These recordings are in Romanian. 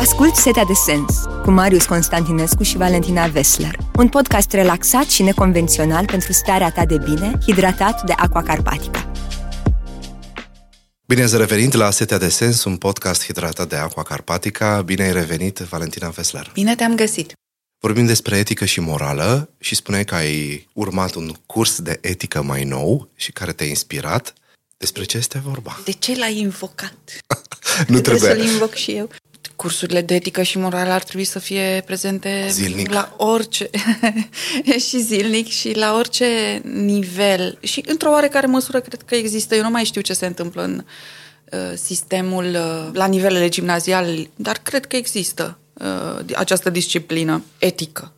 Ascult Setea de Sens cu Marius Constantinescu și Valentina Vesler, un podcast relaxat și neconvențional pentru starea ta de bine, hidratat de Aqua Carpatica. Bine ați revenit la Setea de Sens, un podcast hidratat de Aqua Carpatica. Bine ai revenit, Valentina Vesler. Bine te-am găsit. Vorbim despre etică și morală și spuneai că ai urmat un curs de etică mai nou și care te-a inspirat. Despre ce este vorba? De ce l-ai invocat? nu trebuie. să-l invoc și eu. Cursurile de etică și morală ar trebui să fie prezente Zilnic. la orice și zilnic și la orice nivel și într-o oarecare măsură cred că există. Eu nu mai știu ce se întâmplă în uh, sistemul uh, la nivelele gimnaziale, dar cred că există uh, această disciplină etică.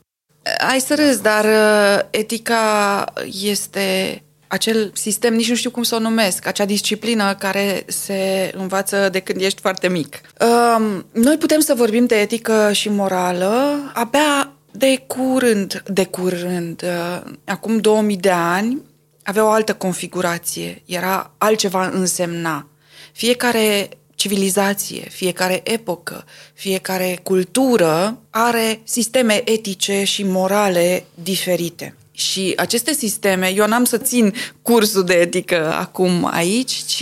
Ai să râzi, dar uh, etica este acel sistem, nici nu știu cum să o numesc, acea disciplină care se învață de când ești foarte mic. Um, noi putem să vorbim de etică și morală abia de curând, de curând, uh, acum 2000 de ani, avea o altă configurație, era altceva însemna. Fiecare civilizație, fiecare epocă, fiecare cultură are sisteme etice și morale diferite. Și aceste sisteme, eu n-am să țin cursul de etică acum aici, ci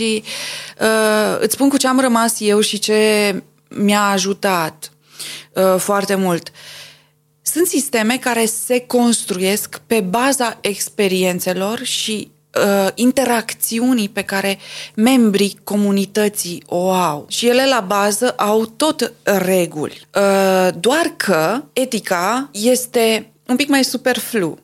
uh, îți spun cu ce am rămas eu și ce mi-a ajutat uh, foarte mult. Sunt sisteme care se construiesc pe baza experiențelor și uh, interacțiunii pe care membrii comunității o au. Și ele la bază au tot reguli. Uh, doar că etica este un pic mai superflu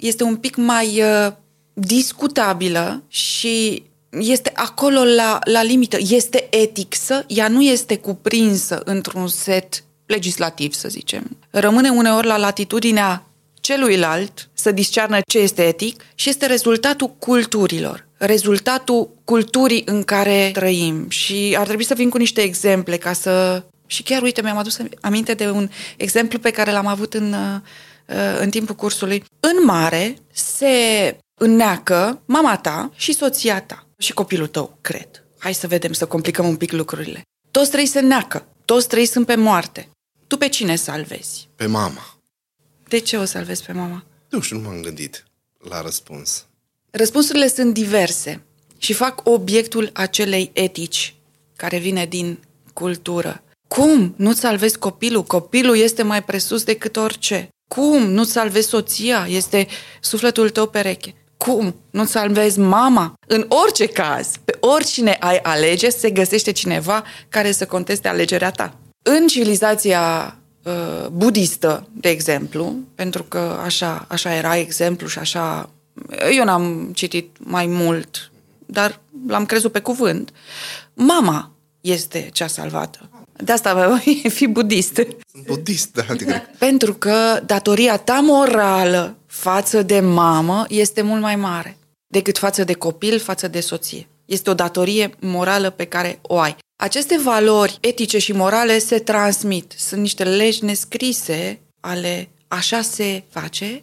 este un pic mai uh, discutabilă și este acolo la, la limită. Este eticsă, ea nu este cuprinsă într-un set legislativ, să zicem. Rămâne uneori la latitudinea celuilalt să discearnă ce este etic și este rezultatul culturilor, rezultatul culturii în care trăim. Și ar trebui să vin cu niște exemple ca să... Și chiar, uite, mi-am adus aminte de un exemplu pe care l-am avut în uh, Uh, în timpul cursului. În mare se înneacă mama ta și soția ta și copilul tău, cred. Hai să vedem, să complicăm un pic lucrurile. Toți trei se neacă, toți trei sunt pe moarte. Tu pe cine salvezi? Pe mama. De ce o salvezi pe mama? Nu știu, nu m-am gândit la răspuns. Răspunsurile sunt diverse și fac obiectul acelei etici care vine din cultură. Cum nu-ți salvezi copilul? Copilul este mai presus decât orice. Cum? Nu salvezi soția? Este sufletul tău pereche. Cum? Nu salvezi mama? În orice caz, pe oricine ai alege, se găsește cineva care să conteste alegerea ta. În civilizația uh, budistă, de exemplu, pentru că așa, așa era exemplu și așa... Eu n-am citit mai mult, dar l-am crezut pe cuvânt. Mama este cea salvată. De asta voi fi budist. Sunt budist, da, adică... Pentru că datoria ta morală față de mamă este mult mai mare decât față de copil, față de soție. Este o datorie morală pe care o ai. Aceste valori etice și morale se transmit. Sunt niște legi nescrise ale așa se face,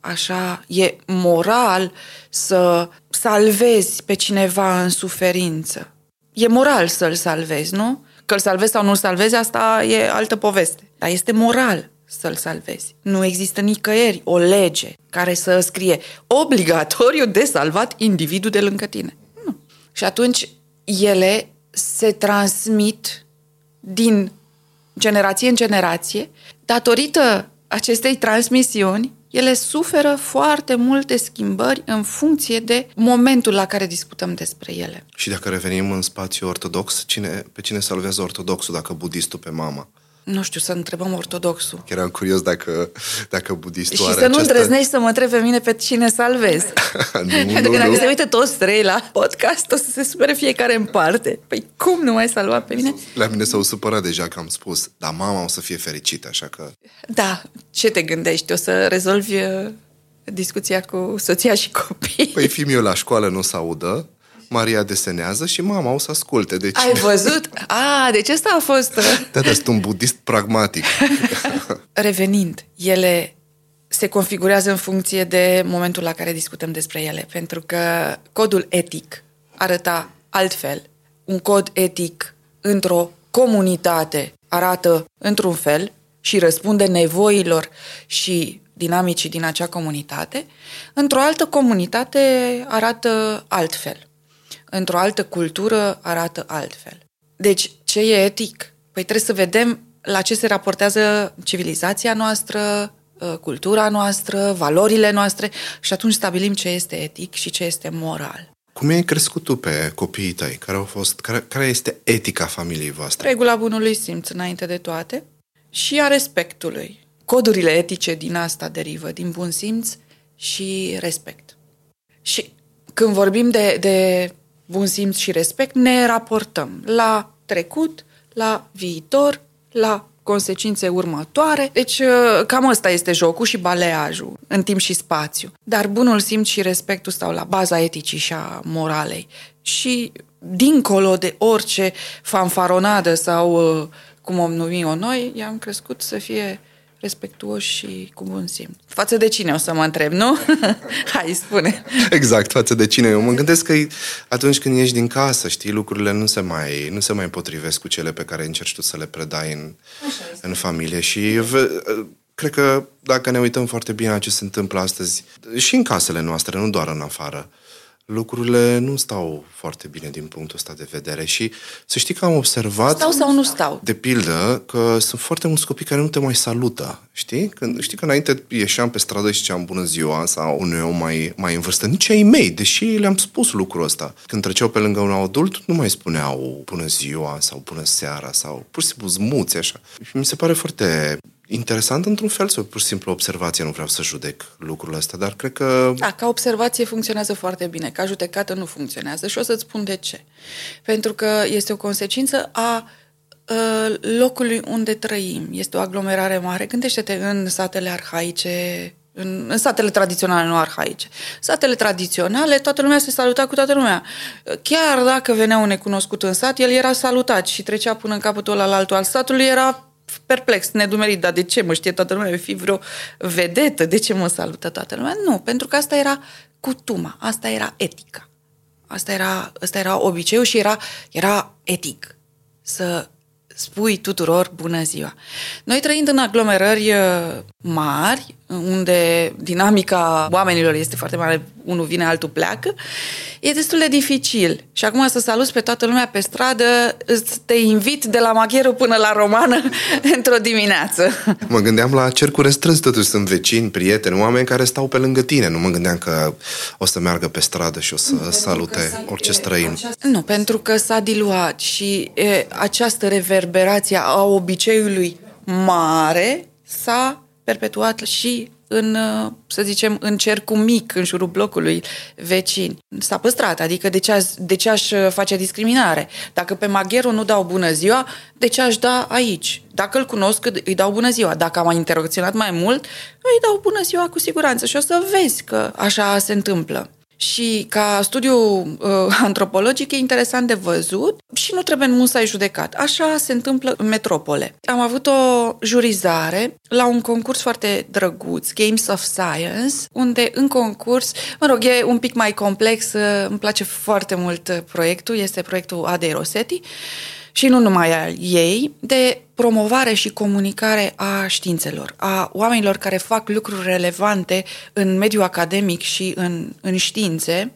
așa e moral să salvezi pe cineva în suferință. E moral să-l salvezi, nu? Că îl salvezi sau nu îl salvezi, asta e altă poveste. Dar este moral să-l salvezi. Nu există nicăieri o lege care să scrie obligatoriu de salvat individul de lângă tine. Nu. Și atunci ele se transmit din generație în generație datorită acestei transmisiuni ele suferă foarte multe schimbări în funcție de momentul la care discutăm despre ele. Și dacă revenim în spațiu ortodox, cine, pe cine salvează ortodoxul dacă budistul pe mama? Nu știu, să întrebăm ortodoxul. Chiar am curios dacă, dacă budistul Și are să nu această... îndrăznești să mă întrebe pe mine pe cine salvez. nu, Pentru că nu, dacă nu. se uită toți trei la podcast, o să se supere fiecare în parte. Păi cum nu mai salva pe mine? La mine s-au supărat deja că am spus, dar mama o să fie fericită, așa că... Da, ce te gândești? O să rezolvi uh, discuția cu soția și copii? Păi fiul meu la școală nu se audă, Maria desenează și mama o să asculte. Deci... Ai văzut? A, deci asta a fost... uh, Da, dar sunt un budist pragmatic. Revenind, ele se configurează în funcție de momentul la care discutăm despre ele, pentru că codul etic arăta altfel. Un cod etic într-o comunitate arată într-un fel și răspunde nevoilor și dinamicii din acea comunitate, într-o altă comunitate arată altfel. Într-o altă cultură arată altfel. Deci, ce e etic? Păi trebuie să vedem la ce se raportează civilizația noastră, ă, cultura noastră, valorile noastre și atunci stabilim ce este etic și ce este moral. Cum ai crescut tu pe copiii tăi? Care, au fost, care, care este etica familiei voastre? Regula bunului simț înainte de toate și a respectului. Codurile etice din asta derivă, din bun simț și respect. Și când vorbim de, de bun simț și respect, ne raportăm la trecut, la viitor, la consecințe următoare. Deci uh, cam ăsta este jocul și baleajul în timp și spațiu. Dar bunul simț și respectul stau la baza eticii și a moralei. Și dincolo de orice fanfaronadă sau uh, cum o numi-o noi, i-am crescut să fie respectuoși și cu bun simț. Față de cine o să mă întreb, nu? Hai, spune. Exact, față de cine. Eu mă gândesc că atunci când ieși din casă, știi, lucrurile nu se mai, nu se mai potrivesc cu cele pe care încerci tu să le predai în, în familie și cred că dacă ne uităm foarte bine la ce se întâmplă astăzi și în casele noastre, nu doar în afară, lucrurile nu stau foarte bine din punctul ăsta de vedere și să știi că am observat... Stau sau nu stau? De pildă, că sunt foarte mulți copii care nu te mai salută, știi? Când, știi că înainte ieșeam pe stradă și ziceam bună ziua sau unui om mai, mai în vârstă, nici ai mei, deși le-am spus lucrul ăsta. Când treceau pe lângă un adult, nu mai spuneau bună ziua sau bună seara sau pur și simplu zmuți așa. Și mi se pare foarte interesant într-un fel sau pur și simplu observație, nu vreau să judec lucrul ăsta, dar cred că... Da, ca observație funcționează foarte bine, ca judecată nu funcționează și o să-ți spun de ce. Pentru că este o consecință a locului unde trăim. Este o aglomerare mare. Gândește-te în satele arhaice, în, în satele tradiționale, nu arhaice. Satele tradiționale, toată lumea se saluta cu toată lumea. Chiar dacă venea un necunoscut în sat, el era salutat și trecea până în capătul ăla al altul al satului, era perplex, nedumerit, dar de ce mă știe toată lumea, fi vreo vedetă, de ce mă salută toată lumea? Nu, pentru că asta era cutuma, asta era etica. Asta era, asta era obiceiul și era, era etic să spui tuturor bună ziua. Noi trăind în aglomerări uh, mari, unde dinamica oamenilor este foarte mare, unul vine, altul pleacă, e destul de dificil. Și acum să saluți pe toată lumea pe stradă, te invit de la magheru până la romană într-o dimineață. Mă gândeam la cercuri restrâns, totuși sunt vecini, prieteni, oameni care stau pe lângă tine. Nu mă gândeam că o să meargă pe stradă și o să nu, salute orice străin. Nu, pentru că s-a diluat și e, această reverberație a obiceiului mare s-a perpetuat și în, să zicem, în cercul mic, în jurul blocului vecini. S-a păstrat, adică de ce, aș, de ce aș face discriminare? Dacă pe magheru nu dau bună ziua, de ce aș da aici? Dacă îl cunosc, îi dau bună ziua. Dacă am interacționat mai mult, îi dau bună ziua cu siguranță și o să vezi că așa se întâmplă. Și ca studiu uh, antropologic e interesant de văzut și nu trebuie în musai judecat. Așa se întâmplă în metropole. Am avut o jurizare la un concurs foarte drăguț, Games of Science, unde în concurs, mă rog, e un pic mai complex, uh, îmi place foarte mult uh, proiectul, este proiectul Adei Rosetti și nu numai al ei, de promovare și comunicare a științelor, a oamenilor care fac lucruri relevante în mediul academic și în, în științe,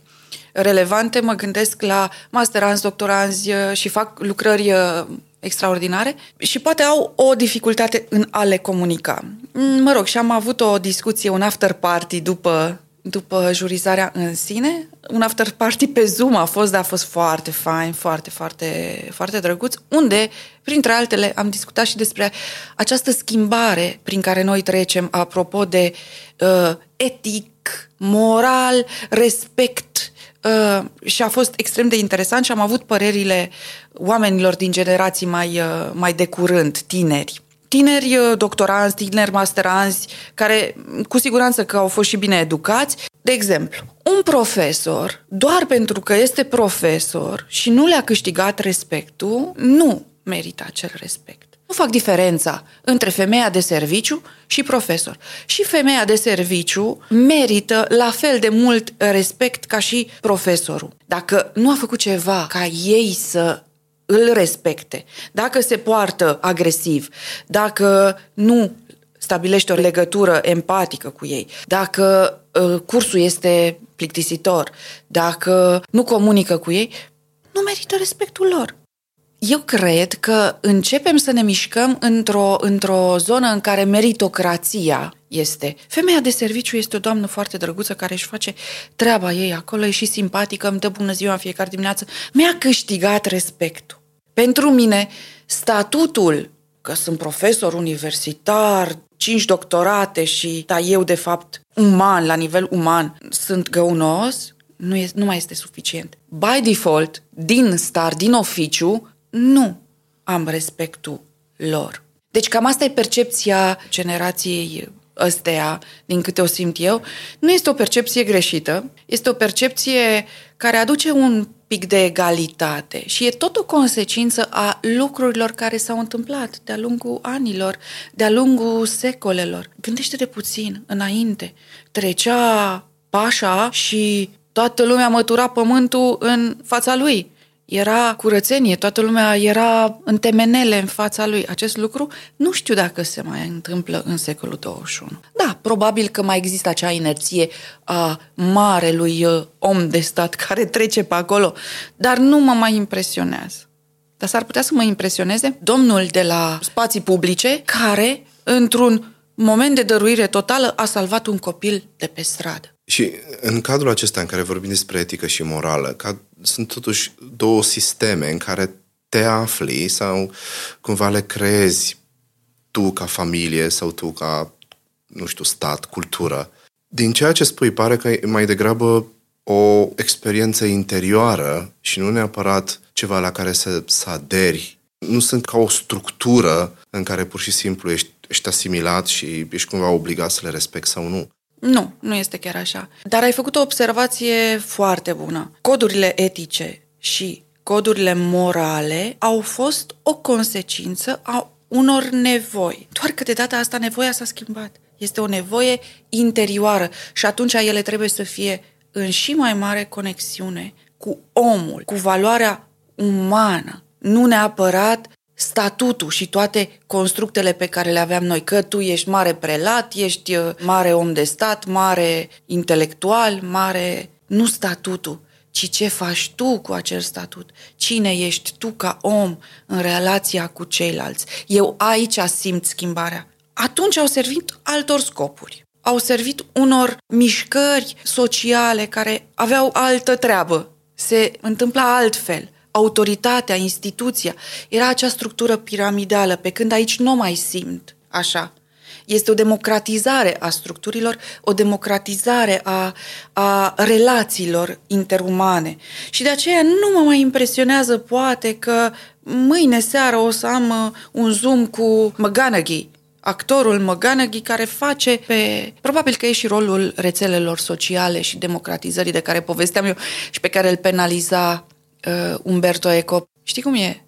relevante, mă gândesc la masteranți, doctoranzi uh, și fac lucrări uh, extraordinare și poate au o dificultate în a le comunica. Mm, mă rog, și am avut o discuție, un after party după după jurizarea în sine. Un after party pe Zoom a fost, dar a fost foarte fain, foarte, foarte, foarte drăguț, unde, printre altele, am discutat și despre această schimbare prin care noi trecem apropo de uh, etic, moral, respect uh, și a fost extrem de interesant și am avut părerile oamenilor din generații mai, uh, mai de curând, tineri tineri uh, doctoranți, tineri masteranzi, care cu siguranță că au fost și bine educați. De exemplu, un profesor, doar pentru că este profesor și nu le-a câștigat respectul, nu merită acel respect. Nu fac diferența între femeia de serviciu și profesor. Și femeia de serviciu merită la fel de mult respect ca și profesorul. Dacă nu a făcut ceva ca ei să îl respecte, dacă se poartă agresiv, dacă nu stabilește o legătură empatică cu ei, dacă uh, cursul este plictisitor, dacă nu comunică cu ei, nu merită respectul lor. Eu cred că începem să ne mișcăm într-o, într-o zonă în care meritocrația este. Femeia de serviciu este o doamnă foarte drăguță care își face treaba ei acolo, e și simpatică, îmi dă bună ziua în fiecare dimineață. Mi-a câștigat respectul. Pentru mine, statutul că sunt profesor universitar, cinci doctorate și da, eu, de fapt, uman, la nivel uman, sunt găunos, nu, e, nu mai este suficient. By default, din star, din oficiu, nu am respectul lor. Deci cam asta e percepția generației ăstea, din câte o simt eu. Nu este o percepție greșită, este o percepție care aduce un pic de egalitate și e tot o consecință a lucrurilor care s-au întâmplat de-a lungul anilor, de-a lungul secolelor. Gândește-te puțin înainte. Trecea pașa și toată lumea mătura pământul în fața lui era curățenie, toată lumea era în temenele în fața lui. Acest lucru nu știu dacă se mai întâmplă în secolul 21. Da, probabil că mai există acea inerție a marelui uh, om de stat care trece pe acolo, dar nu mă mai impresionează. Dar s-ar putea să mă impresioneze domnul de la spații publice care, într-un moment de dăruire totală, a salvat un copil de pe stradă. Și în cadrul acesta în care vorbim despre etică și morală, ca, sunt totuși două sisteme în care te afli sau cumva le creezi tu ca familie sau tu ca, nu știu, stat, cultură. Din ceea ce spui, pare că e mai degrabă o experiență interioară și nu neapărat ceva la care să, să aderi. Nu sunt ca o structură în care pur și simplu ești, ești asimilat și ești cumva obligat să le respecti sau nu. Nu, nu este chiar așa. Dar ai făcut o observație foarte bună. Codurile etice și codurile morale au fost o consecință a unor nevoi. Doar că de data asta nevoia s-a schimbat. Este o nevoie interioară și atunci ele trebuie să fie în și mai mare conexiune cu omul, cu valoarea umană, nu neapărat statutul și toate constructele pe care le aveam noi, că tu ești mare prelat, ești uh, mare om de stat, mare intelectual, mare... Nu statutul, ci ce faci tu cu acel statut. Cine ești tu ca om în relația cu ceilalți. Eu aici simt schimbarea. Atunci au servit altor scopuri. Au servit unor mișcări sociale care aveau altă treabă. Se întâmpla altfel autoritatea, instituția. Era acea structură piramidală, pe când aici nu mai simt așa. Este o democratizare a structurilor, o democratizare a, a relațiilor interumane. Și de aceea nu mă mai impresionează poate că mâine seară o să am uh, un zoom cu McGonaghy, actorul McGonaghy care face pe... Probabil că e și rolul rețelelor sociale și democratizării de care povesteam eu și pe care îl penaliza uh, Umberto Eco. Știi cum e?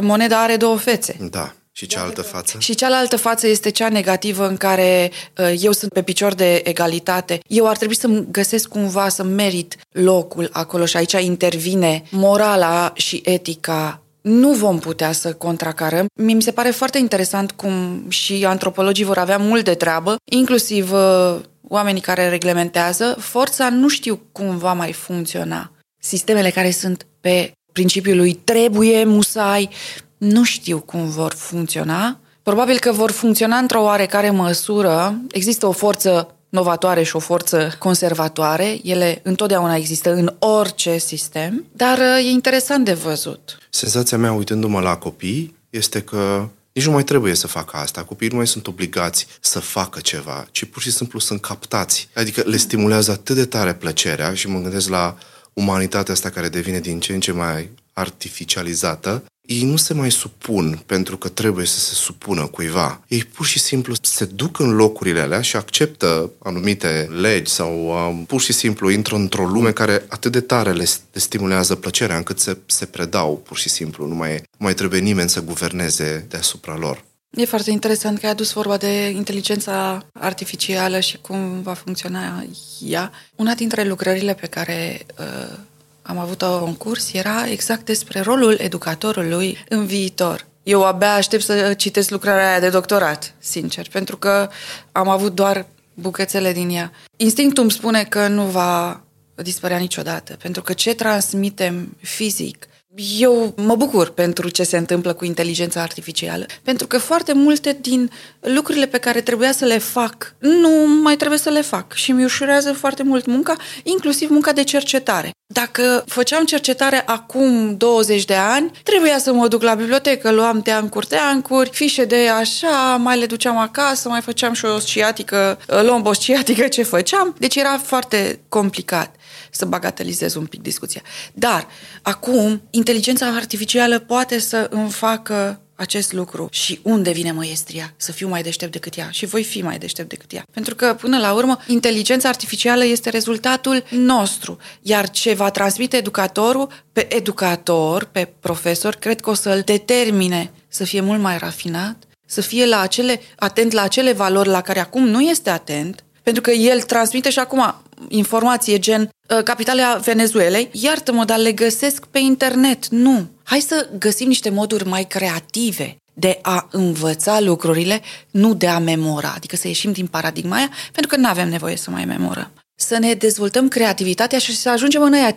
Moneda are două fețe. Da. Și cealaltă față? Și cealaltă față este cea negativă în care uh, eu sunt pe picior de egalitate. Eu ar trebui să găsesc cumva să merit locul acolo și aici intervine morala și etica. Nu vom putea să contracarăm. Mi se pare foarte interesant cum și antropologii vor avea mult de treabă, inclusiv uh, oamenii care reglementează. Forța nu știu cum va mai funcționa. Sistemele care sunt pe principiul lui trebuie, musai, nu știu cum vor funcționa. Probabil că vor funcționa într-o oarecare măsură. Există o forță novatoare și o forță conservatoare. Ele întotdeauna există în orice sistem, dar uh, e interesant de văzut. Senzația mea, uitându-mă la copii, este că nici nu mai trebuie să facă asta. Copiii nu mai sunt obligați să facă ceva, ci pur și simplu sunt captați. Adică le stimulează atât de tare plăcerea și mă gândesc la umanitatea asta care devine din ce în ce mai artificializată, ei nu se mai supun pentru că trebuie să se supună cuiva. Ei pur și simplu se duc în locurile alea și acceptă anumite legi sau um, pur și simplu intră într-o lume care atât de tare le, le stimulează plăcerea încât se, se predau pur și simplu. Nu mai, nu mai trebuie nimeni să guverneze deasupra lor. E foarte interesant că ai adus vorba de inteligența artificială și cum va funcționa ea. Una dintre lucrările pe care uh, am avut un concurs, era exact despre rolul educatorului în viitor. Eu abia aștept să citesc lucrarea aia de doctorat, sincer, pentru că am avut doar bucățele din ea. Instinctul îmi spune că nu va dispărea niciodată, pentru că ce transmitem fizic eu mă bucur pentru ce se întâmplă cu inteligența artificială, pentru că foarte multe din lucrurile pe care trebuia să le fac, nu mai trebuie să le fac și mi ușurează foarte mult munca, inclusiv munca de cercetare. Dacă făceam cercetare acum 20 de ani, trebuia să mă duc la bibliotecă, luam teancuri, teancuri, fișe de așa, mai le duceam acasă, mai făceam și o sciatică, lombă sciatică, ce făceam. Deci era foarte complicat să bagatelizez un pic discuția. Dar, acum, inteligența artificială poate să îmi facă acest lucru și unde vine măiestria? Să fiu mai deștept decât ea și voi fi mai deștept decât ea. Pentru că, până la urmă, inteligența artificială este rezultatul nostru, iar ce va transmite educatorul pe educator, pe profesor, cred că o să-l determine să fie mult mai rafinat, să fie la acele, atent la acele valori la care acum nu este atent, pentru că el transmite și acum informație gen uh, capitalea Venezuelei, iartă-mă, dar le găsesc pe internet. Nu. Hai să găsim niște moduri mai creative de a învăța lucrurile, nu de a memora, adică să ieșim din paradigma aia, pentru că nu avem nevoie să mai memorăm. Să ne dezvoltăm creativitatea și să ajungem în aia 5%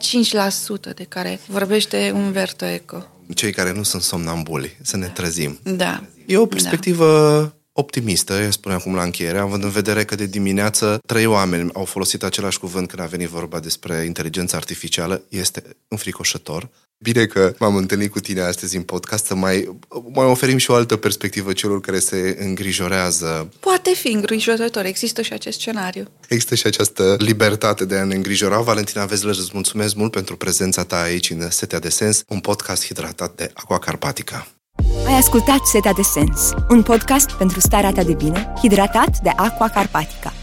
de care vorbește Umberto Eco. Cei care nu sunt somnambuli, să ne trezim. Da. E o perspectivă da optimistă, eu spun acum la încheiere, având în vedere că de dimineață trei oameni au folosit același cuvânt când a venit vorba despre inteligența artificială, este înfricoșător. Bine că m-am întâlnit cu tine astăzi în podcast să mai, mai oferim și o altă perspectivă celor care se îngrijorează. Poate fi îngrijorător, există și acest scenariu. Există și această libertate de a ne îngrijora. Valentina Vezler, îți mulțumesc mult pentru prezența ta aici în Setea de Sens, un podcast hidratat de Aqua Carpatica. Ai ascultat Setea de Sens, un podcast pentru starea ta de bine, hidratat de Aqua Carpatica.